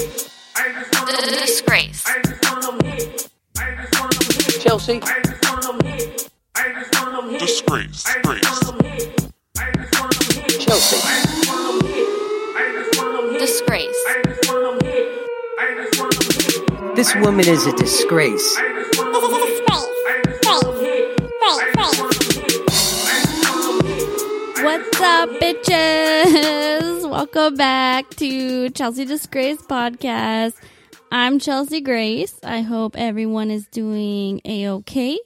Disgrace. I just want them hit. I just want them Chelsea. Disgrace. Disgrace. Chelsea. I just want them hit. I just want them disgrace. I just want them hit. I just want them This woman is a disgrace. What's up, bitches? Welcome back to Chelsea Disgrace Podcast. I'm Chelsea Grace. I hope everyone is doing a okay.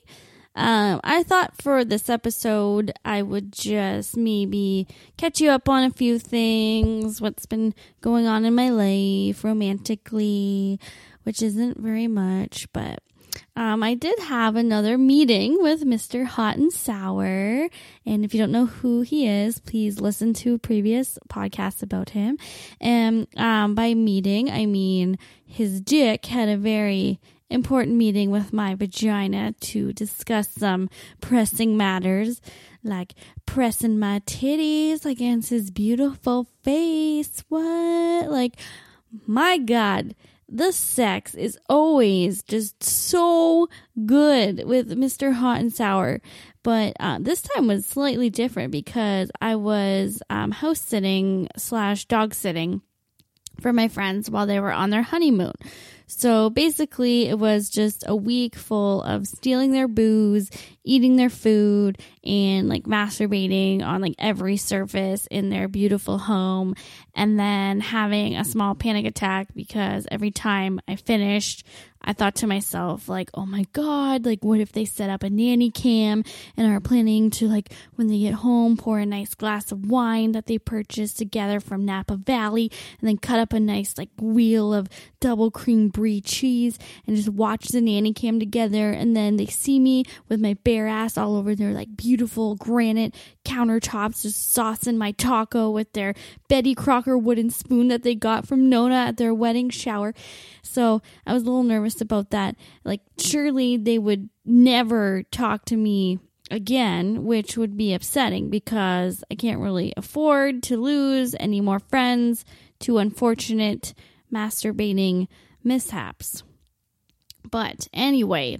Um, I thought for this episode I would just maybe catch you up on a few things, what's been going on in my life romantically, which isn't very much, but um, I did have another meeting with Mr. Hot and Sour. And if you don't know who he is, please listen to previous podcasts about him. And um, by meeting, I mean his dick had a very important meeting with my vagina to discuss some pressing matters like pressing my titties against his beautiful face. What? Like, my God the sex is always just so good with Mr. Hot and Sour. But uh, this time was slightly different because I was um, house sitting slash dog sitting for my friends while they were on their honeymoon. So basically, it was just a week full of stealing their booze, eating their food, and like masturbating on like every surface in their beautiful home. And then having a small panic attack because every time I finished, I thought to myself, like, oh my God, like, what if they set up a nanny cam and are planning to, like, when they get home, pour a nice glass of wine that they purchased together from Napa Valley and then cut up a nice, like, wheel of double cream brie cheese and just watch the nanny cam together. And then they see me with my bare ass all over their, like, beautiful granite countertops, just saucing my taco with their Betty Crocker wooden spoon that they got from Nona at their wedding shower. So I was a little nervous about that. Like, surely they would never talk to me again, which would be upsetting because I can't really afford to lose any more friends to unfortunate masturbating mishaps. But anyway,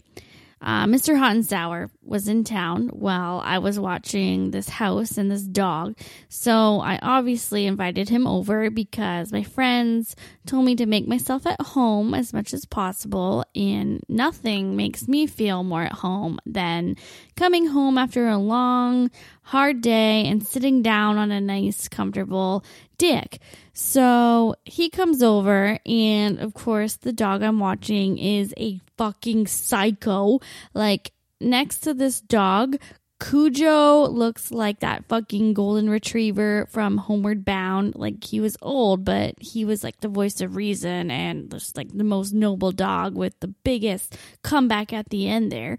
uh, Mr. Hot and Sour was in town while I was watching this house and this dog. So I obviously invited him over because my friends told me to make myself at home as much as possible. And nothing makes me feel more at home than coming home after a long, hard day and sitting down on a nice, comfortable dick. So he comes over, and of course, the dog I'm watching is a fucking psycho. Like, next to this dog, Cujo looks like that fucking golden retriever from Homeward Bound. Like he was old, but he was like the voice of reason and just like the most noble dog with the biggest comeback at the end there.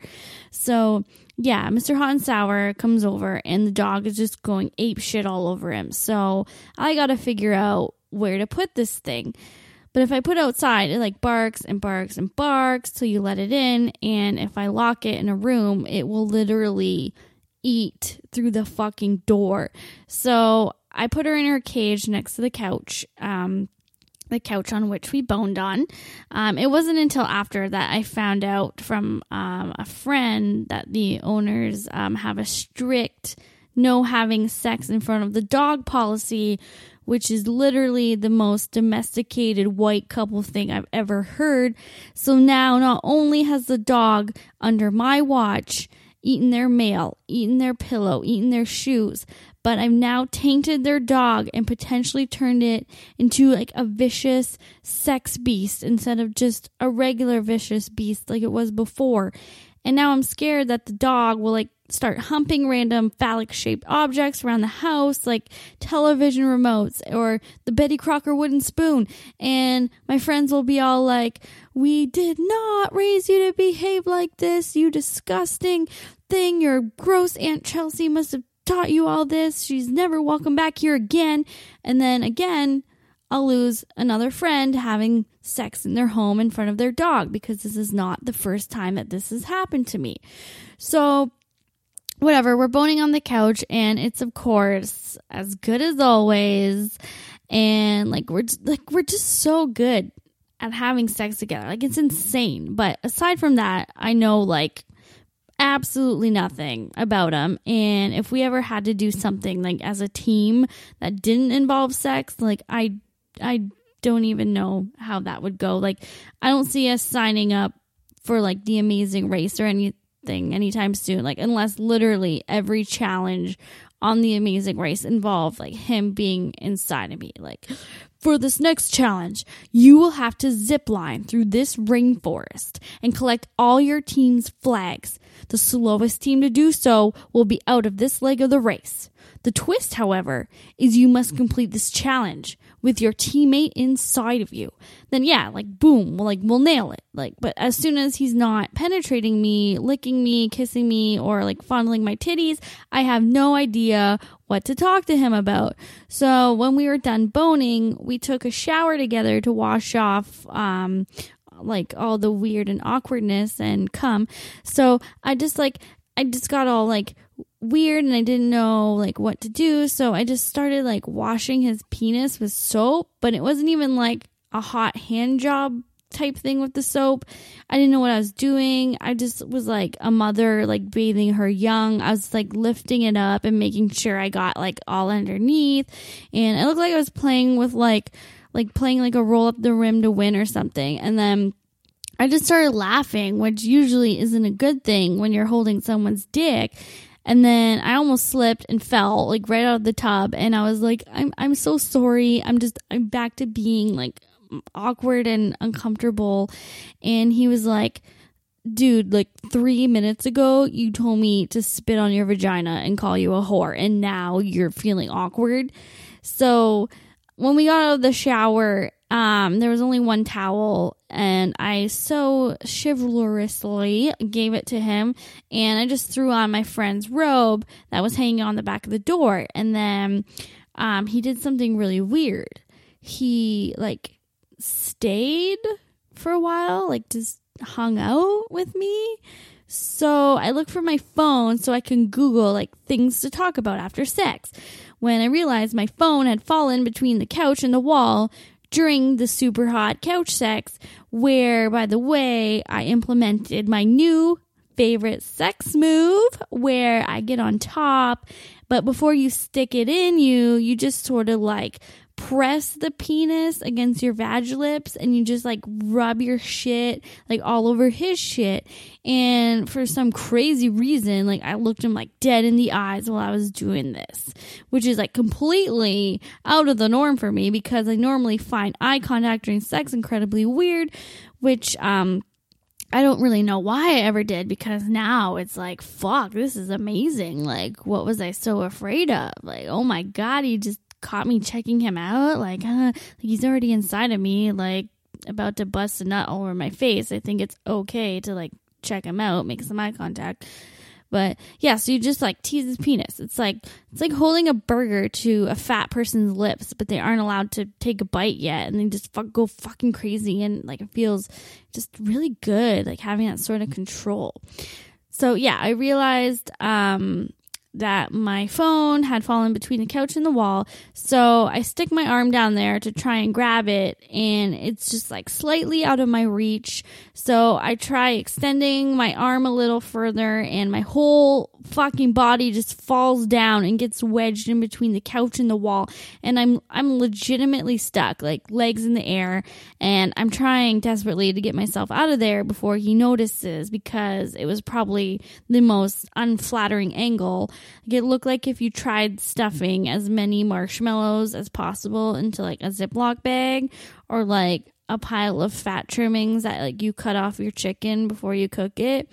So yeah, Mr. Hot and Sour comes over and the dog is just going ape shit all over him. So I gotta figure out where to put this thing. But if I put outside, it like barks and barks and barks till you let it in. And if I lock it in a room, it will literally eat through the fucking door. So I put her in her cage next to the couch. Um, the couch on which we boned on. Um, it wasn't until after that I found out from um, a friend that the owners um, have a strict no having sex in front of the dog policy, which is literally the most domesticated white couple thing I've ever heard. So now not only has the dog under my watch eaten their mail, eaten their pillow, eaten their shoes, but I've now tainted their dog and potentially turned it into like a vicious sex beast instead of just a regular vicious beast like it was before. And now I'm scared that the dog will like start humping random phallic shaped objects around the house, like television remotes or the Betty Crocker wooden spoon. And my friends will be all like, We did not raise you to behave like this, you disgusting thing. Your gross Aunt Chelsea must have taught you all this. She's never welcome back here again. And then again, I'll lose another friend having sex in their home in front of their dog because this is not the first time that this has happened to me. So, whatever, we're boning on the couch, and it's, of course, as good as always. And like, we're like, we're just so good at having sex together. Like it's insane. But aside from that, I know like absolutely nothing about him. And if we ever had to do something like as a team that didn't involve sex, like I I don't even know how that would go. Like I don't see us signing up for like the amazing race or anything anytime soon. Like unless literally every challenge on the amazing race involved like him being inside of me. Like for this next challenge, you will have to zip line through this rainforest and collect all your team's flags. The slowest team to do so will be out of this leg of the race. The twist, however, is you must complete this challenge with your teammate inside of you. Then yeah, like boom, we'll like we'll nail it. Like but as soon as he's not penetrating me, licking me, kissing me or like fondling my titties, I have no idea what to talk to him about. So when we were done boning, we took a shower together to wash off um like all the weird and awkwardness and come. So I just like I just got all like weird and I didn't know like what to do. So I just started like washing his penis with soap, but it wasn't even like a hot hand job type thing with the soap. I didn't know what I was doing. I just was like a mother like bathing her young. I was like lifting it up and making sure I got like all underneath. And it looked like I was playing with like like playing like a roll up the rim to win or something. And then I just started laughing, which usually isn't a good thing when you're holding someone's dick. And then I almost slipped and fell like right out of the tub. And I was like, I'm, I'm so sorry. I'm just, I'm back to being like awkward and uncomfortable. And he was like, dude, like three minutes ago, you told me to spit on your vagina and call you a whore. And now you're feeling awkward. So when we got out of the shower, um, there was only one towel, and I so chivalrously gave it to him, and I just threw on my friend's robe that was hanging on the back of the door, and then um, he did something really weird. He like stayed for a while, like just hung out with me. So I looked for my phone so I can Google like things to talk about after sex. When I realized my phone had fallen between the couch and the wall, during the super hot couch sex, where, by the way, I implemented my new favorite sex move where I get on top, but before you stick it in you, you just sort of like press the penis against your vag lips and you just like rub your shit like all over his shit. And for some crazy reason, like I looked him like dead in the eyes while I was doing this, which is like completely out of the norm for me because I normally find eye contact during sex incredibly weird, which, um, I don't really know why I ever did because now it's like, fuck, this is amazing. Like, what was I so afraid of? Like, oh my God, he just caught me checking him out. Like, uh, he's already inside of me, like about to bust a nut all over my face. I think it's okay to like check him out, make some eye contact. But yeah, so you just like tease his penis. It's like it's like holding a burger to a fat person's lips, but they aren't allowed to take a bite yet, and they just fuck, go fucking crazy, and like it feels just really good, like having that sort of control. So yeah, I realized um, that my phone had fallen between the couch and the wall. So I stick my arm down there to try and grab it, and it's just like slightly out of my reach. So I try extending my arm a little further, and my whole fucking body just falls down and gets wedged in between the couch and the wall. And I'm I'm legitimately stuck, like legs in the air, and I'm trying desperately to get myself out of there before he notices because it was probably the most unflattering angle it looked like if you tried stuffing as many marshmallows as possible into like a Ziploc bag or like a pile of fat trimmings that like you cut off your chicken before you cook it.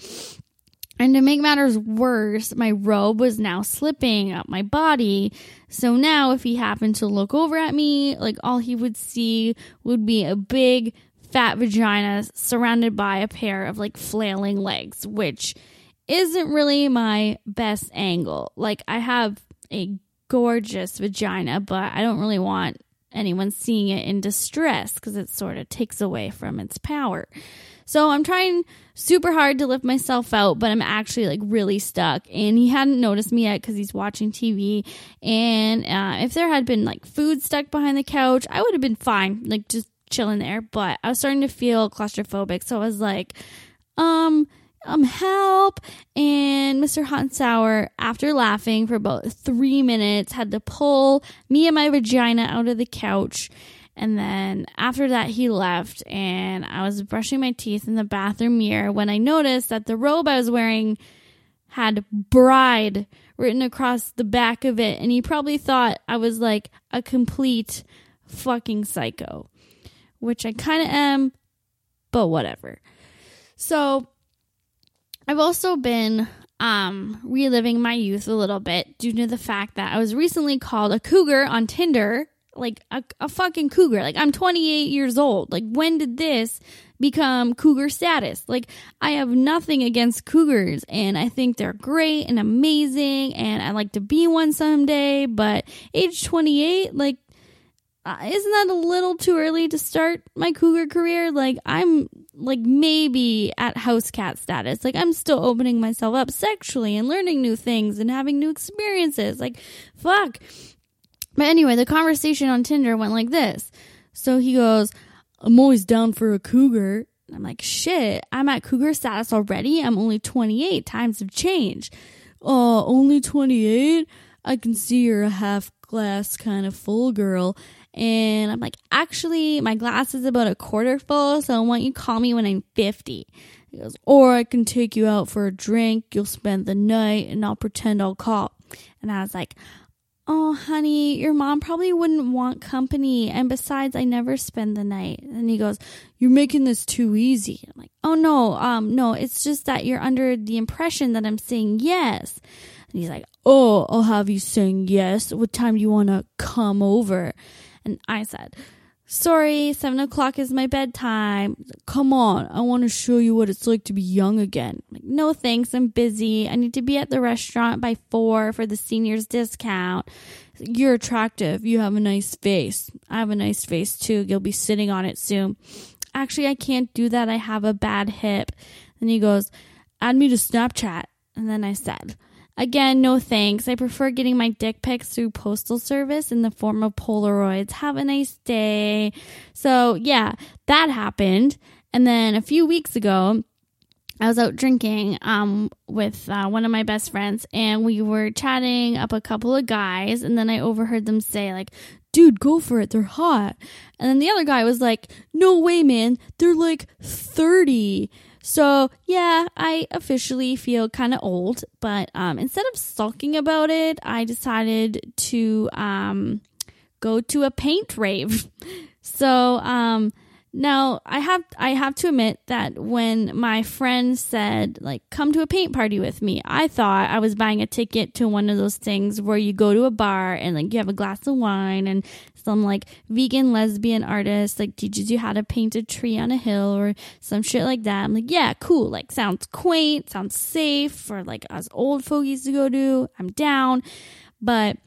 And to make matters worse, my robe was now slipping up my body. So now, if he happened to look over at me, like all he would see would be a big fat vagina surrounded by a pair of like flailing legs, which isn't really my best angle. Like, I have a gorgeous vagina, but I don't really want anyone seeing it in distress because it sort of takes away from its power. So I'm trying super hard to lift myself out, but I'm actually like really stuck. And he hadn't noticed me yet because he's watching TV. And uh, if there had been like food stuck behind the couch, I would have been fine. Like just chilling there, but I was starting to feel claustrophobic. So I was like, um, um, help. And Mr. Hot and Sour, after laughing for about three minutes, had to pull me and my vagina out of the couch. And then after that, he left, and I was brushing my teeth in the bathroom mirror when I noticed that the robe I was wearing had bride written across the back of it. And he probably thought I was like a complete fucking psycho, which I kind of am, but whatever. So I've also been um, reliving my youth a little bit due to the fact that I was recently called a cougar on Tinder, like a, a fucking cougar. Like I'm 28 years old. Like when did this become cougar status? Like I have nothing against cougars and I think they're great and amazing and I like to be one someday, but age 28, like uh, isn't that a little too early to start my cougar career? Like I'm like maybe at house cat status. Like I'm still opening myself up sexually and learning new things and having new experiences. Like fuck. But anyway, the conversation on Tinder went like this. So he goes, "I'm always down for a cougar." I'm like, "Shit, I'm at cougar status already. I'm only 28. Times have changed." Oh, only 28? I can see you're a half glass kind of full girl. And I'm like, actually, my glass is about a quarter full, so why don't you call me when I'm 50? He goes, or I can take you out for a drink, you'll spend the night, and I'll pretend I'll call. And I was like, oh, honey, your mom probably wouldn't want company. And besides, I never spend the night. And he goes, you're making this too easy. I'm like, oh, no, um, no, it's just that you're under the impression that I'm saying yes. And he's like, oh, I'll have you saying yes. What time do you want to come over? And I said, Sorry, seven o'clock is my bedtime. Come on, I want to show you what it's like to be young again. Like, no thanks, I'm busy. I need to be at the restaurant by four for the seniors discount. You're attractive. You have a nice face. I have a nice face too. You'll be sitting on it soon. Actually, I can't do that. I have a bad hip. And he goes, Add me to Snapchat. And then I said, Again, no thanks. I prefer getting my dick pics through postal service in the form of Polaroids. Have a nice day. So, yeah, that happened. And then a few weeks ago, I was out drinking um, with uh, one of my best friends, and we were chatting up a couple of guys, and then I overheard them say, like, dude, go for it. They're hot. And then the other guy was like, no way, man. They're like 30. So, yeah, I officially feel kind of old, but um, instead of sulking about it, I decided to um, go to a paint rave. So, um, now I have I have to admit that when my friend said like come to a paint party with me, I thought I was buying a ticket to one of those things where you go to a bar and like you have a glass of wine and some like vegan lesbian artist like teaches you how to paint a tree on a hill or some shit like that. I'm like, yeah, cool. Like sounds quaint, sounds safe for like us old fogies to go to. I'm down. But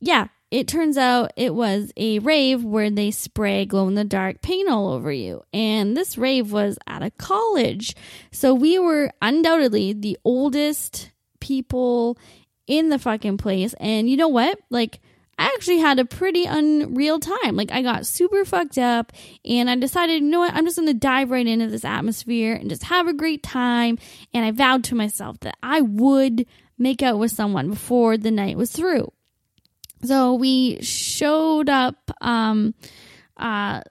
yeah, it turns out it was a rave where they spray glow in the dark paint all over you. And this rave was at a college. So we were undoubtedly the oldest people in the fucking place. And you know what? Like, I actually had a pretty unreal time. Like, I got super fucked up and I decided, you know what? I'm just to dive right into this atmosphere and just have a great time. And I vowed to myself that I would make out with someone before the night was through. So we showed up, um, uh,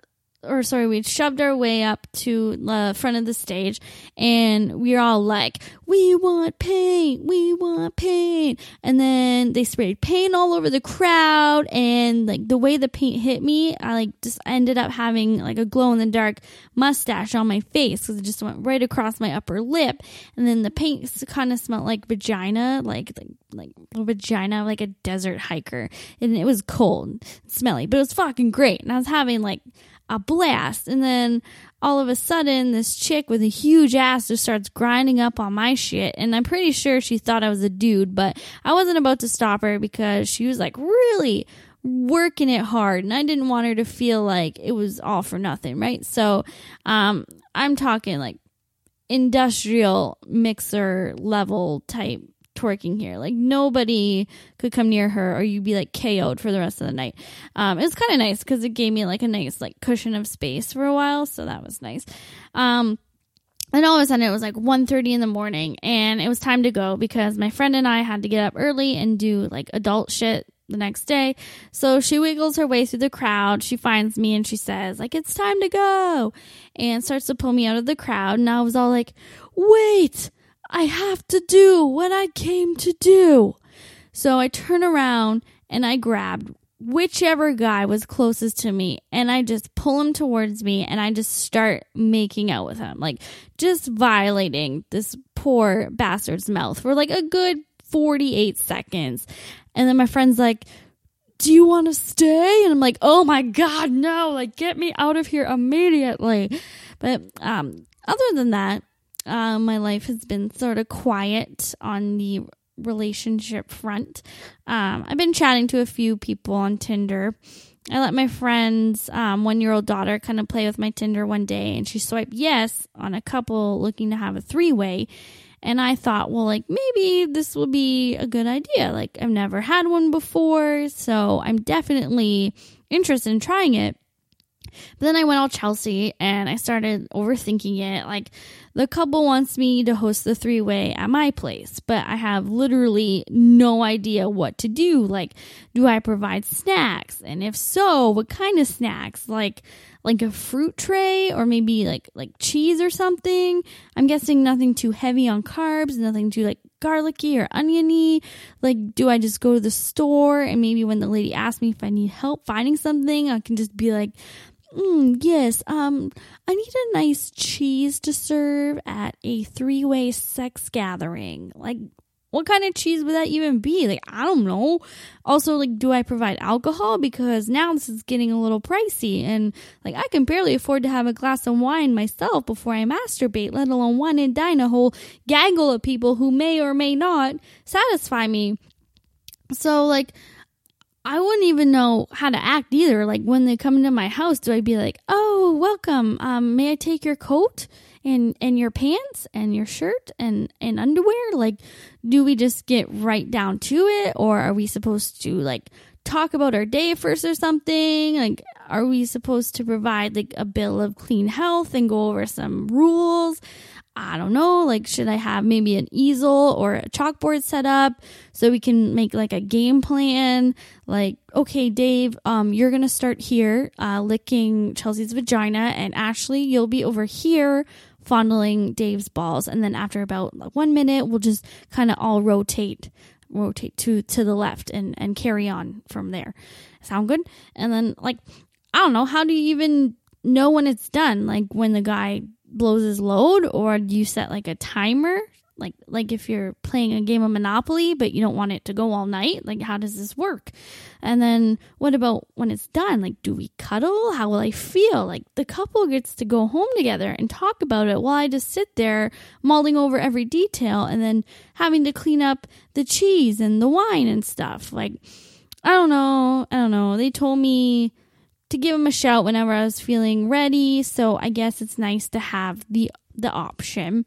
or sorry, we shoved our way up to the front of the stage and we were all like, we want paint, we want paint. And then they sprayed paint all over the crowd and like the way the paint hit me, I like just ended up having like a glow in the dark mustache on my face because it just went right across my upper lip. And then the paint kind of smelled like vagina, like, like, like a vagina, like a desert hiker. And it was cold, smelly, but it was fucking great. And I was having like, a blast. And then all of a sudden, this chick with a huge ass just starts grinding up on my shit. And I'm pretty sure she thought I was a dude, but I wasn't about to stop her because she was like really working it hard. And I didn't want her to feel like it was all for nothing, right? So, um, I'm talking like industrial mixer level type twerking here. Like nobody could come near her or you'd be like KO'd for the rest of the night. Um, it was kind of nice because it gave me like a nice like cushion of space for a while. So that was nice. Um, and all of a sudden it was like 1.30 in the morning and it was time to go because my friend and I had to get up early and do like adult shit the next day. So she wiggles her way through the crowd. She finds me and she says, like, it's time to go. And starts to pull me out of the crowd. And I was all like, wait, I have to do what I came to do. So I turn around and I grabbed whichever guy was closest to me and I just pull him towards me and I just start making out with him. Like just violating this poor bastard's mouth for like a good 48 seconds. And then my friend's like, do you want to stay? And I'm like, oh my God, no, like get me out of here immediately. But, um, other than that, uh, my life has been sort of quiet on the relationship front. Um, I've been chatting to a few people on Tinder. I let my friend's um, one year old daughter kind of play with my Tinder one day, and she swiped yes on a couple looking to have a three way. And I thought, well, like maybe this will be a good idea. Like I've never had one before, so I'm definitely interested in trying it. But then I went all Chelsea and I started overthinking it. Like, the couple wants me to host the three way at my place, but I have literally no idea what to do. Like, do I provide snacks? And if so, what kind of snacks? Like, like a fruit tray or maybe like like cheese or something. I'm guessing nothing too heavy on carbs, nothing too like garlicky or oniony. Like do I just go to the store and maybe when the lady asks me if I need help finding something, I can just be like, Mm, yes, um, I need a nice cheese to serve at a three way sex gathering. Like, what kind of cheese would that even be? Like, I don't know. Also, like, do I provide alcohol? Because now this is getting a little pricey, and like, I can barely afford to have a glass of wine myself before I masturbate, let alone one and dine a whole gaggle of people who may or may not satisfy me. So, like, I wouldn't even know how to act either. Like when they come into my house, do I be like, "Oh, welcome. Um, may I take your coat and and your pants and your shirt and and underwear?" Like, do we just get right down to it, or are we supposed to like talk about our day first or something? Like, are we supposed to provide like a bill of clean health and go over some rules? I don't know, like, should I have maybe an easel or a chalkboard set up so we can make like a game plan? Like, okay, Dave, um, you're gonna start here, uh, licking Chelsea's vagina, and Ashley, you'll be over here fondling Dave's balls. And then after about like, one minute, we'll just kind of all rotate, rotate to, to the left and, and carry on from there. Sound good? And then, like, I don't know, how do you even know when it's done? Like, when the guy blows his load or do you set like a timer? Like like if you're playing a game of monopoly but you don't want it to go all night like how does this work? And then what about when it's done? Like do we cuddle? How will i feel? Like the couple gets to go home together and talk about it while i just sit there mulling over every detail and then having to clean up the cheese and the wine and stuff. Like i don't know. I don't know. They told me to give him a shout whenever I was feeling ready. So I guess it's nice to have the the option.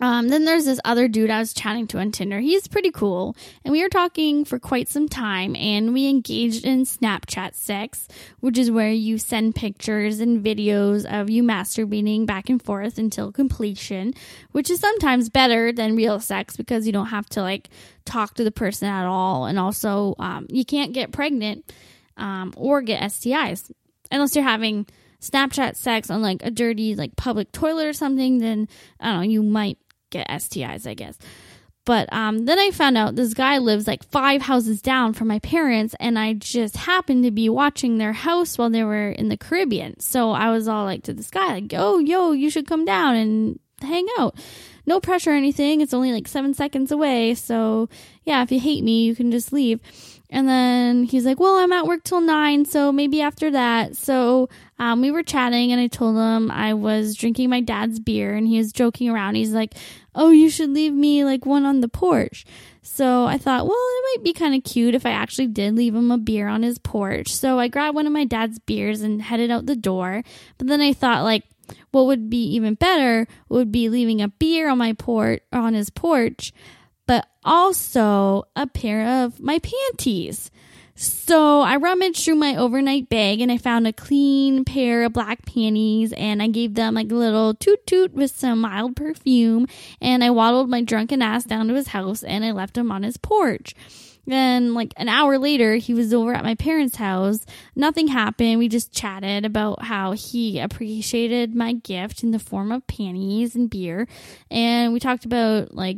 Um, then there's this other dude I was chatting to on Tinder. He's pretty cool. And we were talking for quite some time and we engaged in Snapchat sex, which is where you send pictures and videos of you masturbating back and forth until completion, which is sometimes better than real sex because you don't have to like talk to the person at all. And also, um, you can't get pregnant um, or get STIs. Unless you're having Snapchat sex on like a dirty like public toilet or something, then I don't know, you might get STIs, I guess. But um, then I found out this guy lives like five houses down from my parents, and I just happened to be watching their house while they were in the Caribbean. So I was all like to this guy, like, "Oh, yo, you should come down and hang out." No pressure or anything. It's only like seven seconds away. So yeah, if you hate me, you can just leave. And then he's like, Well, I'm at work till nine, so maybe after that. So um, we were chatting, and I told him I was drinking my dad's beer, and he was joking around. He's like, Oh, you should leave me like one on the porch. So I thought, well, it might be kind of cute if I actually did leave him a beer on his porch. So I grabbed one of my dad's beers and headed out the door. But then I thought, like, what would be even better would be leaving a beer on my port on his porch but also a pair of my panties. So I rummaged through my overnight bag and I found a clean pair of black panties and I gave them like a little toot toot with some mild perfume and I waddled my drunken ass down to his house and I left him on his porch. Then, like an hour later, he was over at my parents' house. Nothing happened. We just chatted about how he appreciated my gift in the form of panties and beer. And we talked about, like,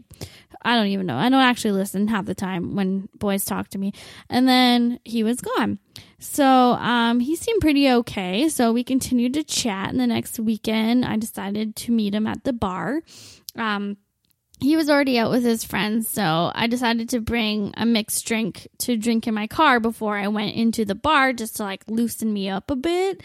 I don't even know. I don't actually listen half the time when boys talk to me. And then he was gone. So um, he seemed pretty okay. So we continued to chat. And the next weekend, I decided to meet him at the bar. Um, he was already out with his friends, so I decided to bring a mixed drink to drink in my car before I went into the bar just to like loosen me up a bit.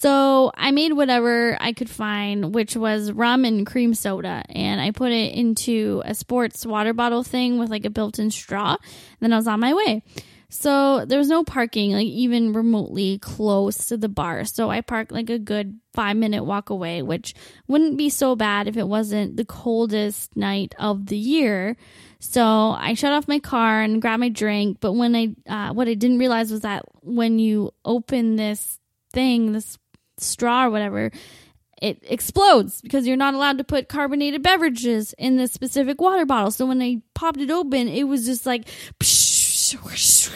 So I made whatever I could find, which was rum and cream soda, and I put it into a sports water bottle thing with like a built in straw. Then I was on my way. So there was no parking, like even remotely close to the bar. So I parked like a good five minute walk away, which wouldn't be so bad if it wasn't the coldest night of the year. So I shut off my car and grabbed my drink. But when I, uh, what I didn't realize was that when you open this thing, this straw or whatever, it explodes because you're not allowed to put carbonated beverages in this specific water bottle. So when I popped it open, it was just like,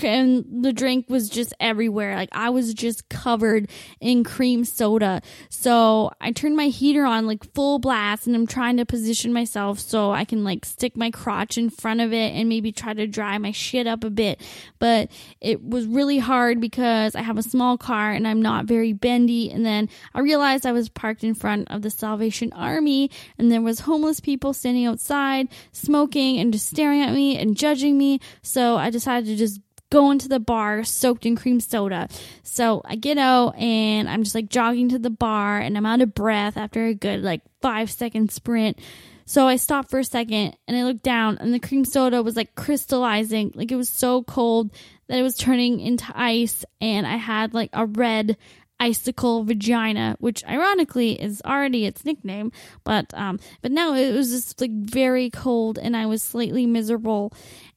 and the drink was just everywhere. Like I was just covered in cream soda. So I turned my heater on like full blast and I'm trying to position myself so I can like stick my crotch in front of it and maybe try to dry my shit up a bit. But it was really hard because I have a small car and I'm not very bendy. And then I realized I was parked in front of the Salvation Army and there was homeless people standing outside smoking and just staring at me and judging me. So I decided to just go into the bar soaked in cream soda. So I get out and I'm just like jogging to the bar and I'm out of breath after a good like five second sprint. So I stopped for a second and I looked down and the cream soda was like crystallizing. Like it was so cold that it was turning into ice and I had like a red icicle vagina, which ironically is already its nickname, but um but now it was just like very cold and I was slightly miserable.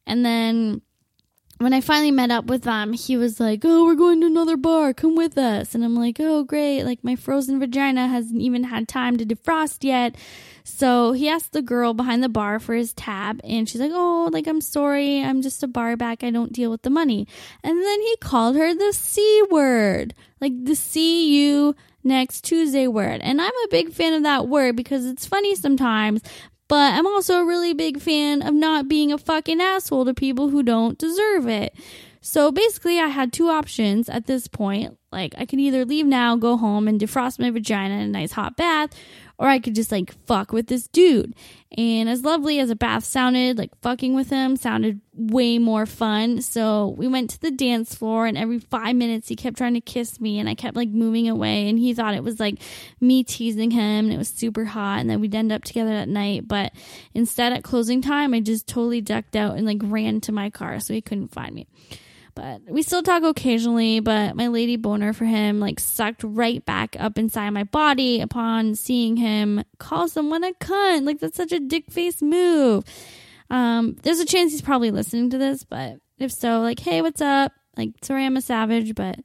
And then when I finally met up with them, he was like, "Oh, we're going to another bar. Come with us." And I'm like, "Oh, great! Like my frozen vagina hasn't even had time to defrost yet." So he asked the girl behind the bar for his tab, and she's like, "Oh, like I'm sorry, I'm just a bar back. I don't deal with the money." And then he called her the c word, like the see you next Tuesday word. And I'm a big fan of that word because it's funny sometimes, but I'm also a really big fan of not being a fucking asshole to people who don't deserve it. So basically, I had two options at this point. Like, I could either leave now, go home, and defrost my vagina in a nice hot bath, or I could just like fuck with this dude. And as lovely as a bath sounded, like fucking with him sounded way more fun. So we went to the dance floor, and every five minutes he kept trying to kiss me, and I kept like moving away. And he thought it was like me teasing him, and it was super hot. And then we'd end up together at night. But instead, at closing time, I just totally ducked out and like ran to my car so he couldn't find me. But we still talk occasionally, but my lady boner for him like sucked right back up inside my body upon seeing him call someone a cunt. Like that's such a dick face move. Um, there's a chance he's probably listening to this, but if so, like, hey, what's up? Like, sorry I'm a savage, but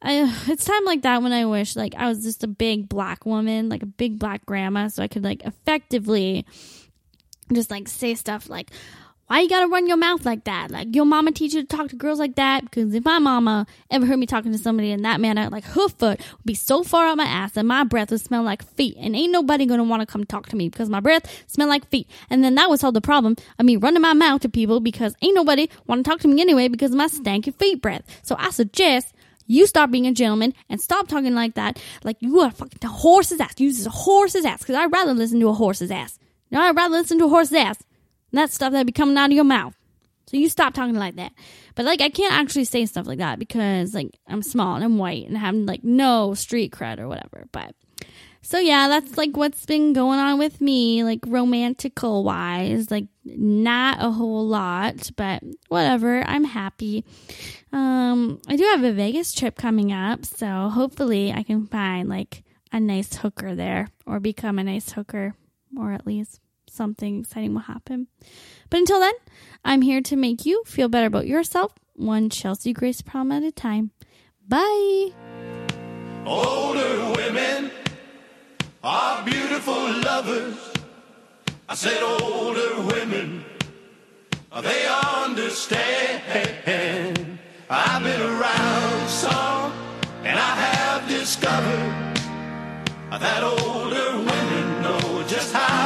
I, it's time like that when I wish like I was just a big black woman, like a big black grandma, so I could like effectively just like say stuff like, why you gotta run your mouth like that? Like your mama teach you to talk to girls like that? Because if my mama ever heard me talking to somebody in that manner, like her foot would be so far out my ass that my breath would smell like feet, and ain't nobody gonna want to come talk to me because my breath smell like feet. And then that would solve the problem of me running my mouth to people because ain't nobody want to talk to me anyway because of my stanky feet breath. So I suggest you stop being a gentleman and stop talking like that, like you are fucking a horse's ass. Use a horse's ass because I'd rather listen to a horse's ass. No, I'd rather listen to a horse's ass that stuff that be coming out of your mouth. So you stop talking like that. But like I can't actually say stuff like that because like I'm small and I'm white and have like no street cred or whatever. But so yeah, that's like what's been going on with me, like romantical wise. Like not a whole lot, but whatever. I'm happy. Um I do have a Vegas trip coming up, so hopefully I can find like a nice hooker there or become a nice hooker or at least something exciting will happen. But until then, I'm here to make you feel better about yourself, one Chelsea Grace problem at a time. Bye. Older women are beautiful lovers. I said older women, they understand. I've been around some, and I have discovered that older women know just how